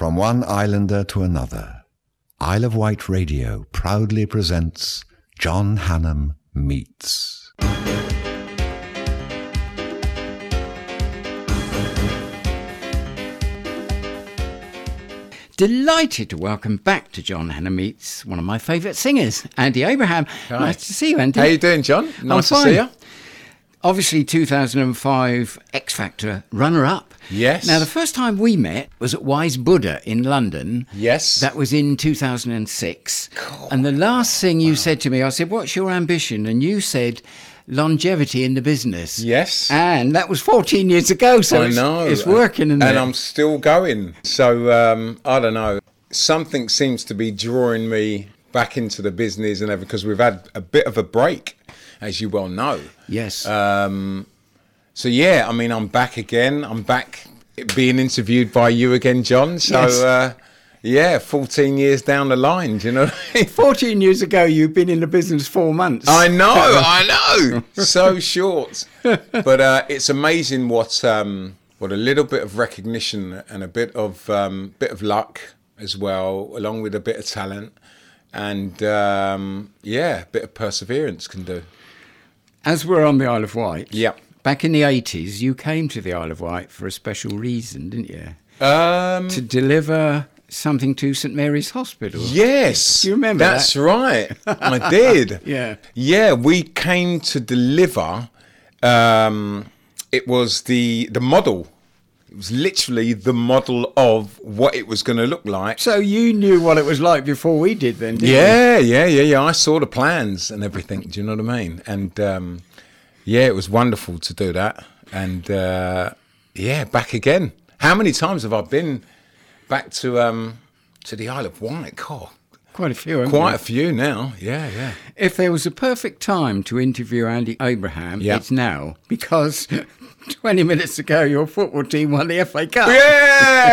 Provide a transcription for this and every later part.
From one islander to another, Isle of Wight Radio proudly presents John Hannam Meets. Delighted to welcome back to John Hannam Meets one of my favourite singers, Andy Abraham. Nice to see you, Andy. How you doing, John? Nice to fine. see you. Obviously, 2005 X Factor runner up. Yes. Now, the first time we met was at Wise Buddha in London. Yes. That was in 2006. And the last thing you said to me, I said, What's your ambition? And you said, Longevity in the business. Yes. And that was 14 years ago. So I it's, know. it's working. and it? I'm still going. So um, I don't know. Something seems to be drawing me back into the business and everything because we've had a bit of a break, as you well know. Yes. Um, so yeah, I mean, I'm back again. I'm back being interviewed by you again, John. So Yes. uh, yeah, 14 years down the line. Do you know? What I mean? 14 years ago, you've been in the business four months. I know, I know. So short, but uh, it's amazing what um, what a little bit of recognition and a bit of um, bit of luck as well, along with a bit of talent, and um, yeah, a bit of perseverance can do. As we're on the Isle of Wight, Yeah. back in the 80s, you came to the Isle of Wight for a special reason, didn't you? Um, To deliver something to St Mary's Hospital. yes, Do you remember That's that? right. I did. Yeah. Yeah, we came to deliver. Um, it was the the model. It was literally the model of what it was going to look like. So you knew what it was like before we did then, didn't you? Yeah, yeah, yeah, yeah. I saw the plans and everything. Do you know what I mean? And um, yeah, it was wonderful to do that. And uh, yeah, back again. How many times have I been back to um, to the Isle of Wight? God, Quite a few, quite a few now. Yeah, yeah. If there was a perfect time to interview Andy Abraham, Yeah. it's now because 20 minutes ago your football team won the FA Cup.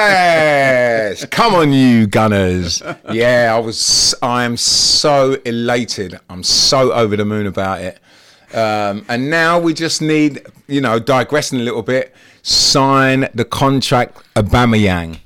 Yes, come on, you Gunners. Yeah, I was. I am so elated. I'm so over the moon about it. Um, and now we just need, you know, digressing a little bit, sign the contract, Aubameyang.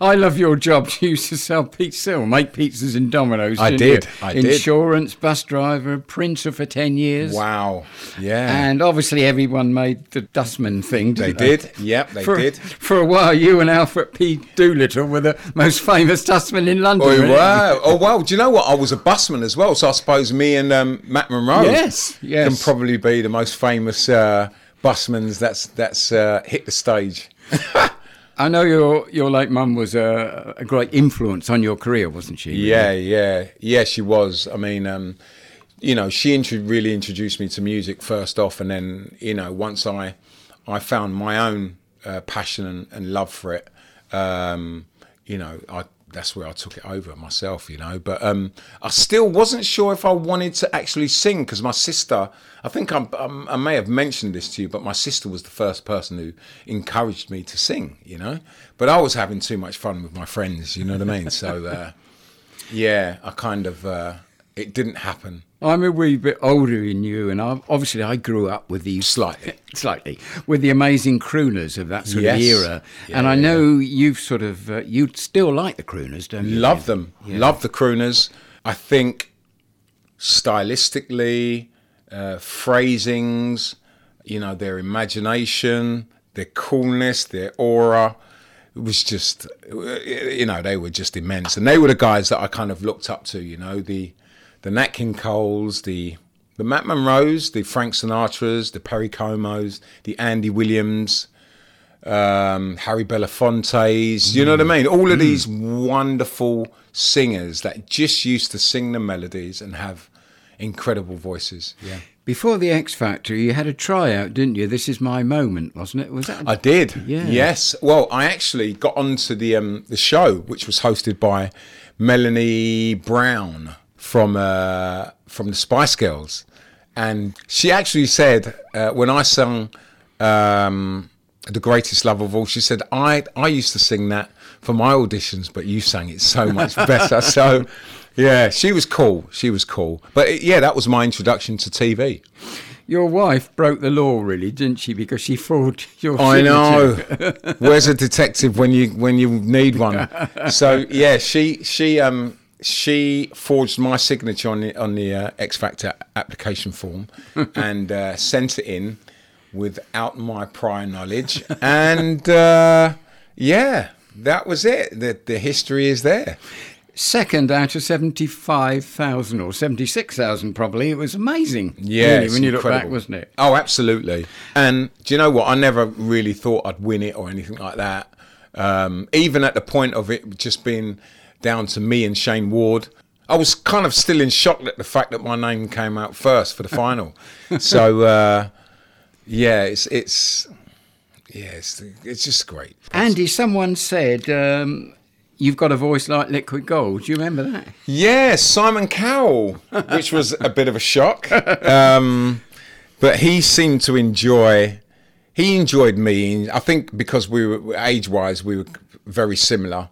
I love your job. You used to sell pizza or make pizzas in Domino's. I didn't you? I did. Insurance, bus driver, printer for 10 years. Wow. Yeah. And obviously, everyone made the Dustman thing. they Didn't they, did. Yep, they for, did. For a while, you and Alfred P. Doolittle were the most famous dustmen in London. Oh, wow. Oh, wow. Do you know what? I was a busman as well. So I suppose me and um, Matt Monro Yes, yes. can probably be the most famous uh, busmans that's, that's uh, hit the stage. I know your your late mum was a, a great influence on your career, wasn't she? Yeah, yeah, yeah. She was. I mean, um, you know, she really introduced me to music first off, and then you know, once I I found my own uh, passion and, and love for it, um, you know, I that's where I took it over myself. You know, but um, I still wasn't sure if I wanted to actually sing because my sister. I think I'm, I'm, I may have mentioned this to you, but my sister was the first person who encouraged me to sing. You know, but I was having too much fun with my friends. You know what I mean? So. Uh, yeah, I kind of uh, it didn't happen I'm a wee bit older than you, and I, obviously I grew up with these slightly. slightly with the amazing crooners of that sort Yes. of era. Yeah, and I yeah, know you've sort of uh, you still like the crooners, don't you? Love them, love the crooners. I think stylistically, uh, phrasings, you know, their imagination, their coolness, their aura. It was just, you know, they were just immense, and they were the guys that I kind of looked up to. You know, the the Nat King Coles, the the Matt Monros, the Frank Sinatras, the Perry Comos, the Andy Williams, um, Harry Belafonte's. You know what I mean? All of these wonderful singers that just used to sing the melodies and have incredible voices. Yeah. Before the X Factor, you had a tryout, didn't you? This is my moment, wasn't it? Was that? I did. Yeah. Yes. Well, I actually got onto the um, the show, which was hosted by Melanie Brown from uh, from the Spice Girls, and she actually said uh, when I sung um, "The Greatest Love of All," she said, "I I used to sing that for my auditions, but you sang it so much better." so. Yeah, she was cool. She was cool. But it, yeah, that was my introduction to TV. Your wife broke the law, really, didn't she? Because she fraud your. I know. Where's a detective when you when you need one? So yeah, she she um she forged my signature on the on the uh, X Factor application form and uh, sent it in without my prior knowledge, and uh, yeah, that was it. The the history is there. Second out of seventy-five thousand or seventy-six thousand, probably. It was amazing. Yeah, really, when you look back, incredible. wasn't it? Oh, absolutely. And do you know what? I never really thought I'd win it or anything like that. Um, even at the point of it just being down to me and Shayne Ward, I was kind of still in shock at the fact that my name came out first for the final. so uh, yeah, it's it's yeah, it's, it's just great. Andy, someone said um, you've got a voice like liquid gold. Do you remember that? Yeah, Simon Cowell, which was a bit of a shock. Um, but he seemed to enjoy. He enjoyed me. I think because we were age-wise, we were very similar,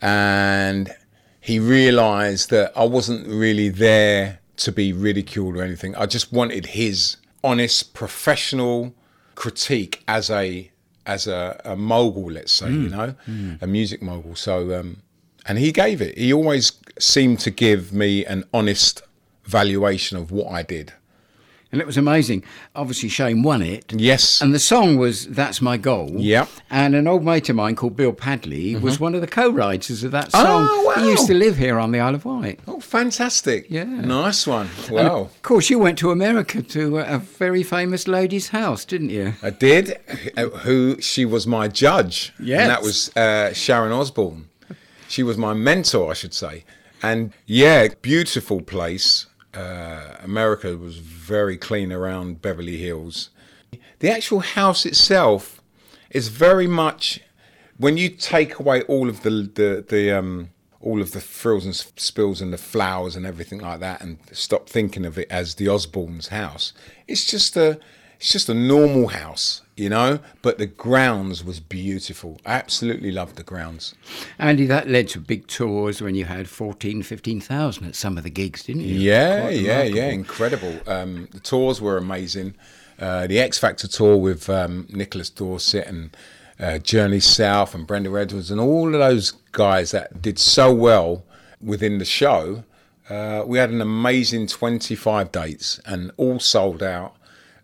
and he realised that I wasn't really there to be ridiculed or anything. I just wanted his honest, professional critique as a as a, a mogul, let's say, you know, a music mogul. So, um, and he gave it. He always seemed to give me an honest valuation of what I did. And it was amazing. Obviously, Shayne won it. Yes. And the song was "That's My Goal." Yep. And an old mate of mine called Bill Padley was one of the co-writers of that song. Oh, wow. He used to live here on the Isle of Wight. oh, fantastic! Yeah. nice one. And Wow. of course, you went to America to a very famous lady's house, didn't you? I did. uh, Who she was my judge. Yes. And that was uh, Sharon Osbourne. She was my mentor, I should say. And yeah, beautiful place. Uh, America was very clean around Beverly Hills. The actual house itself is very much when you take away all of the the, the um all of the frills and spills and the flowers and everything like that and stop thinking of it as the Osbournes house it's just a it's just a normal house you know but the grounds was beautiful I absolutely loved the grounds Andy, that led to big tours when you had 14, 15,000 at some of the gigs, didn't you? Yeah, yeah, yeah, incredible. Um, the tours were amazing. Uh, the X Factor tour with um, Nicholas Dorsett and uh, Journey South and Brenda Edwards and all of those guys that did so well within the show. Uh, we had an amazing 25 dates and all sold out.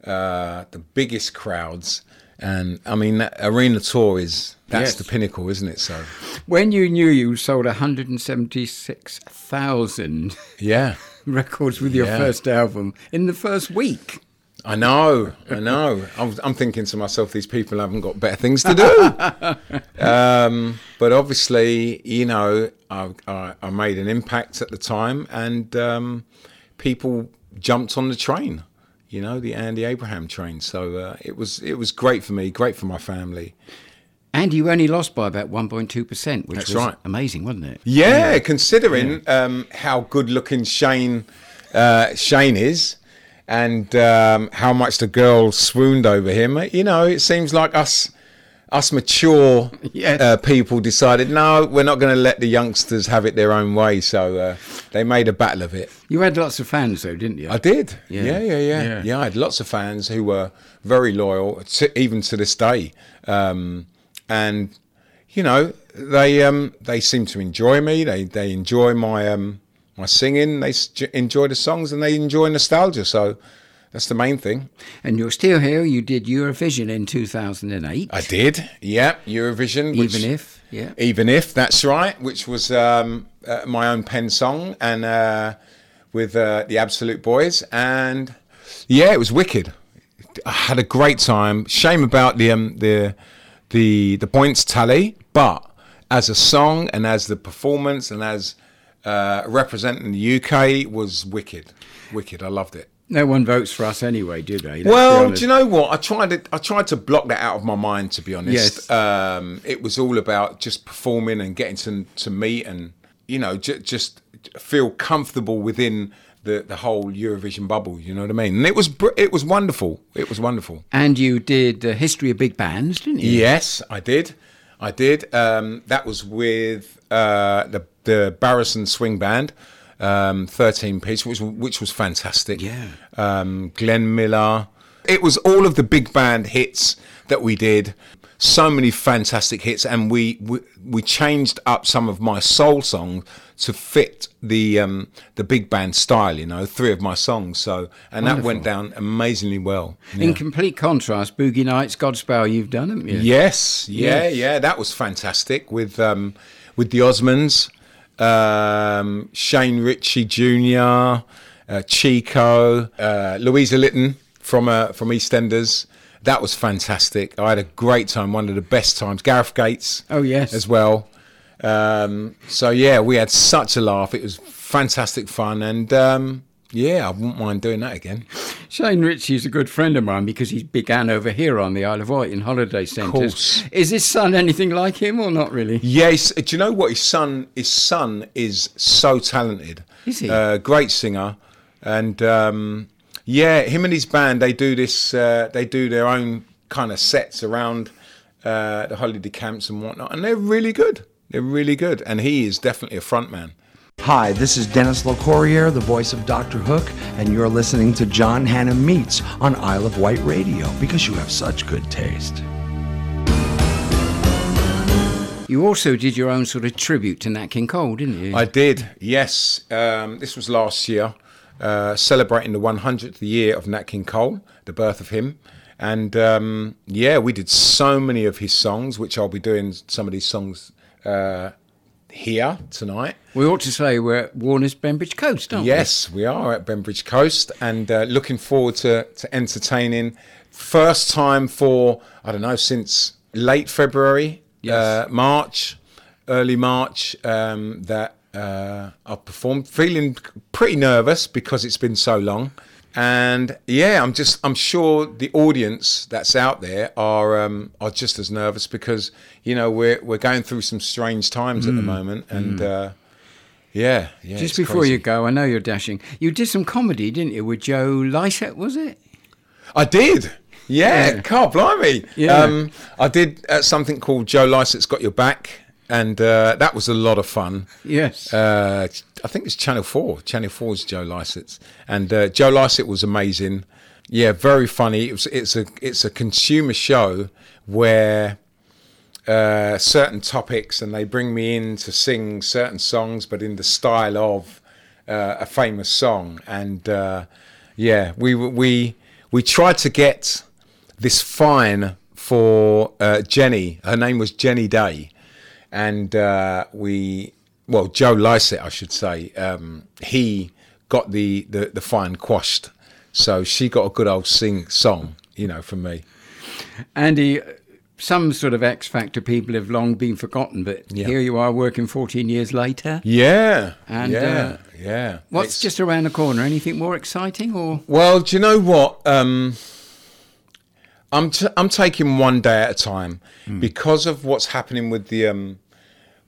Uh, the biggest crowds. And I mean, that arena tour is that's Yes. the pinnacle, isn't it? So, When you knew you sold 176,000 yeah. records with your Yeah. first album in the first week. I know, I know. I'm, I'm thinking to myself, these people haven't got better things to do. um, but obviously, you know, I, I, I made an impact at the time, and um, people jumped on the train. You know, the Andy Abraham train. So uh, it was it was great for me, great for my family. And you only lost by about 1.2%, which That's was right. amazing, wasn't it? Yeah, considering Um, how good looking Shayne uh, Shayne is, and um, how much the girl swooned over him. You know, it seems like us us mature Yes. uh, people decided no, we're not going to let the youngsters have it their own way. So uh, they made a battle of it. You had lots of fans, though, didn't you? I did. Yeah. Yeah, yeah, yeah, Yeah. yeah. I had lots of fans who were very loyal, to, even to this day. Um, and you know, they um, they seem to enjoy me. They they enjoy my um, my singing. They enjoy the songs, and they enjoy nostalgia. So that's the main thing. And you're still here. You did Eurovision in 2008. I did. Yeah, Eurovision. Which, Even if, yeah. Even if that's right, which was um, uh, my own pen song and uh, with uh, the Absolute Boys, and yeah, it was wicked. I had a great time. Shame about the um, the the the points tally, but as a song and as the performance and as uh, representing the UK was wicked, wicked. I loved it. No one votes for us anyway, do they? Let's Well, do you know what? I tried to I tried to block that out of my mind. To be honest, Yes. um, it was all about just performing and getting to to meet and you know j- just feel comfortable within the the whole Eurovision bubble. You know what I mean? And it was br- it was wonderful. It was wonderful. And you did uh, History of Big Bands, didn't you? Yes, I did. I did. Um, that was with uh, the the Barrison Swing Band, um, thirteen piece, which which was fantastic. Yeah. Um, Glenn Miller, It was all of the big band hits that we did. So many fantastic hits, and we we, we changed up some of my soul songs to fit the um, the big band style. You know, three of my songs. So and that went down amazingly well. In complete contrast, Boogie Nights, Godspell, you've done, haven't you? Yes, yeah, Yes. yeah, that was fantastic with um, with the Osmonds, um, Shane Richie Jr., uh, Chico, uh, Louisa Lytton from uh, from EastEnders. That was fantastic. I had a great time, one of the best times. Gareth Gates, Oh, yes. as well. Um, so yeah, we had such a laugh. It was fantastic fun, and um, yeah, I wouldn't mind doing that again. Shane Richie's a good friend of mine because he began over here on the Isle of Wight in holiday centres. Is his son anything like him or not really? Yes, do you know what his son? His son is so talented. Is he? Uh, great singer, and um, yeah, him and his band they do this. Uh, they do their own kind of sets around uh, the holiday camps and whatnot, and they're really good. They're really good, and he is definitely a front man. Hi, this is Dennis Locorriere, the voice of Dr. Hook, and you're listening to John Hannam Meets on Isle of Wight Radio because you have such good taste. You also did your own sort of tribute to Nat King Cole, didn't you? I did, yes. Um, this was last year, uh, celebrating the 100th year of Nat King Cole, the birth of him. And um, yeah, we did so many of his songs, which I'll be doing some of these songs uh, here tonight. we ought to say we're at Warner's Bembridge Coast, don't Yes, we are at Bembridge Coast and uh, looking forward to, to entertaining. First time for, I don't know, since late February, Yes. uh, March, early March, um, that uh, I've performed. Feeling pretty nervous because it's been so long. And yeah, I'm just, I'm sure the audience that's out there are um, are just as nervous because you know we're we're going through some strange times at the moment, and uh, yeah, yeah. Just before crazy. you go, I know you're dashing. You did some comedy, didn't you, with Joe Lycett, was it? I did. Yeah, Yeah. God blimey. Yeah. Um, I did uh, something called Joe Lycett's Got Your Back, and uh, that was a lot of fun. Yes. Uh, I think it's Channel 4. Channel 4's Joe Lycett's. And uh, Joe Lycett was amazing. Yeah, very funny. It was, it's, a, it's a consumer show where uh, certain topics and they bring me in to sing certain songs, but in the style of uh, a famous song. And uh, yeah, we we we tried to get this fine for uh, Jenny. Her name was Jenny Day, and uh, we well Joe Lycett, I should say. Um, he got the, the the fine quashed, so she got a good old sing song, you know, from me. Andy, some sort of X Factor people have long been forgotten, but Yeah. here you are working 14 years later. Yeah, And, yeah, uh, yeah. What's It's- just around the corner? Anything more exciting or? Well, do you know what? Um, I'm t- I'm taking one day at a time because of what's happening with the um,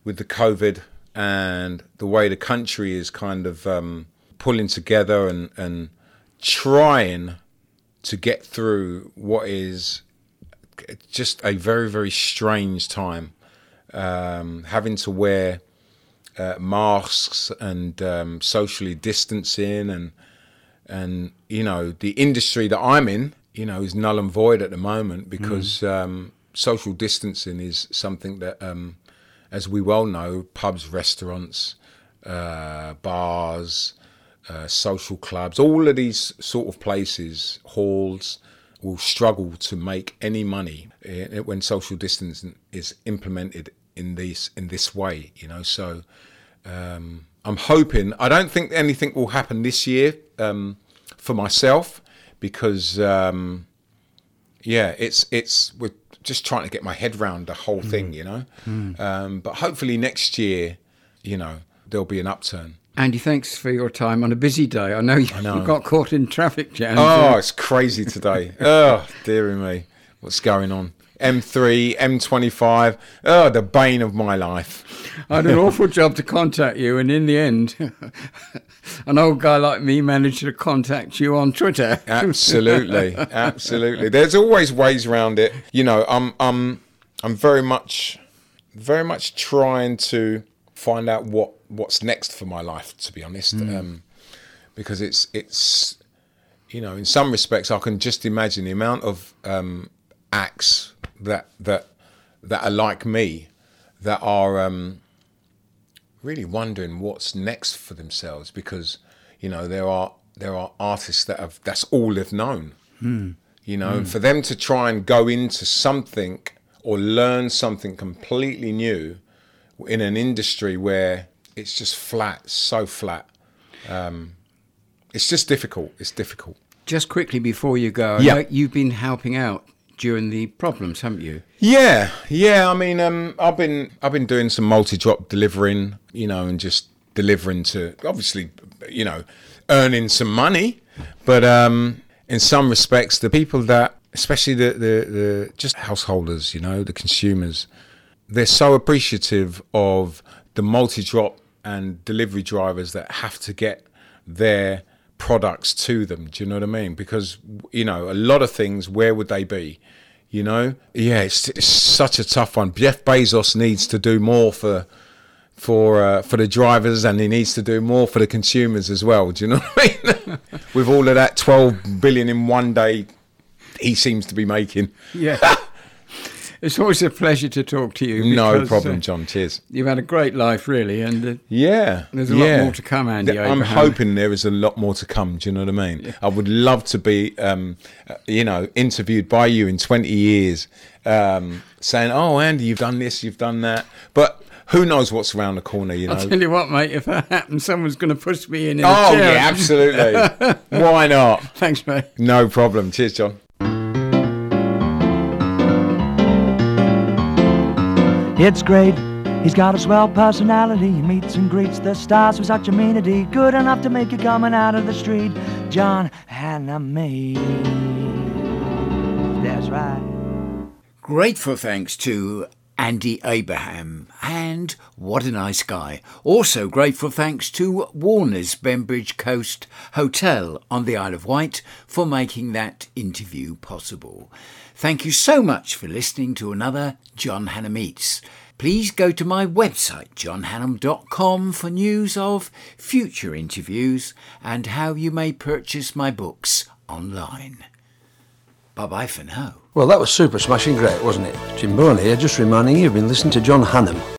with the COVID and the way the country is kind of um, pulling together and and trying to get through what is just a very very strange time. Um, having to wear uh, masks and um, socially distancing and and you know the industry that I'm in, you know, is null and void at the moment because um, social distancing is something that, um, as we well know, pubs, restaurants, uh, bars, uh, social clubs, all of these sort of places, halls, will struggle to make any money eh, when social distancing is implemented in this in this way. You know, so um, I'm hoping. I don't think anything will happen this year um, for myself because um, yeah, it's it's we're just trying to get my head round the whole thing, you know. Um, but hopefully next year, you know, there'll be an upturn. Andy, thanks for your time on a busy day. I know you, know. you got caught in traffic jams. Oh, it's crazy today. oh, dearie me, what's going on? M3, M25. Oh, the bane of my life. I had an awful job to contact you, and in the end, an old guy like me managed to contact you on Twitter. absolutely absolutely there's always ways around it you know i'm i'm i'm very much very much trying to find out what what's next for my life to be honest um because it's it's you know, in some respects, I can just imagine the amount of um, acts that that that are like me, that are um, really wondering what's next for themselves because you know there are there are artists that have that's all they've known. You know, and for them to try and go into something or learn something completely new in an industry where it's just flat, so flat. Um, it's just difficult. It's difficult. Just quickly before you go, Yeah. you've been helping out during the problems, haven't you? Yeah, yeah. I mean, um, I've been I've been doing some multi-drop delivering, you know, and just delivering to obviously, you know, earning some money, but um, in some respects, the people that, especially the the, the just householders, you know, the consumers, they're so appreciative of the multi-drop and delivery drivers that have to get their products to them. Do you know what I mean? Because you know, a lot of things, where would they be? You know, yeah, it's, it's such a tough one. Jeff Bezos needs to do more for for uh, for the drivers, and he needs to do more for the consumers as well. Do you know what I mean? With all of that twelve billion in one day, he seems to be making. Yeah. it's always a pleasure to talk to you. No problem, uh, John. Cheers. You've had a great life, really, and uh, Yeah, There's a lot more to come, Andy Th- I'm hoping there is a lot more to come. Do you know what I mean? I would love to be, um, uh, you know, interviewed by you in 20 years, um, saying, "Oh, Andy, you've done this, you've done that," but. Who knows what's around the corner, you know? I'll tell you what, mate, if that happens, someone's going to push me in. in Oh, yeah, absolutely. Why not? Thanks, mate. No problem. Cheers, John. It's great. He's got a swell personality. He meets and greets the stars with such amenity. Good enough to make you coming out of the street. John Hannam May. That's right. Grateful thanks to Andy Abraham and what a nice guy. Also grateful thanks to Warner's Bembridge Coast Hotel on the Isle of Wight for making that interview possible. Thank you so much for listening to another John Hannam Meets. Please go to my website, johnhannam.com, for news of future interviews and how you may purchase my books online. Bye bye for now. Well, that was super smashing great, wasn't it? Jim Bone here, just reminding you you've been listening to John Hannam.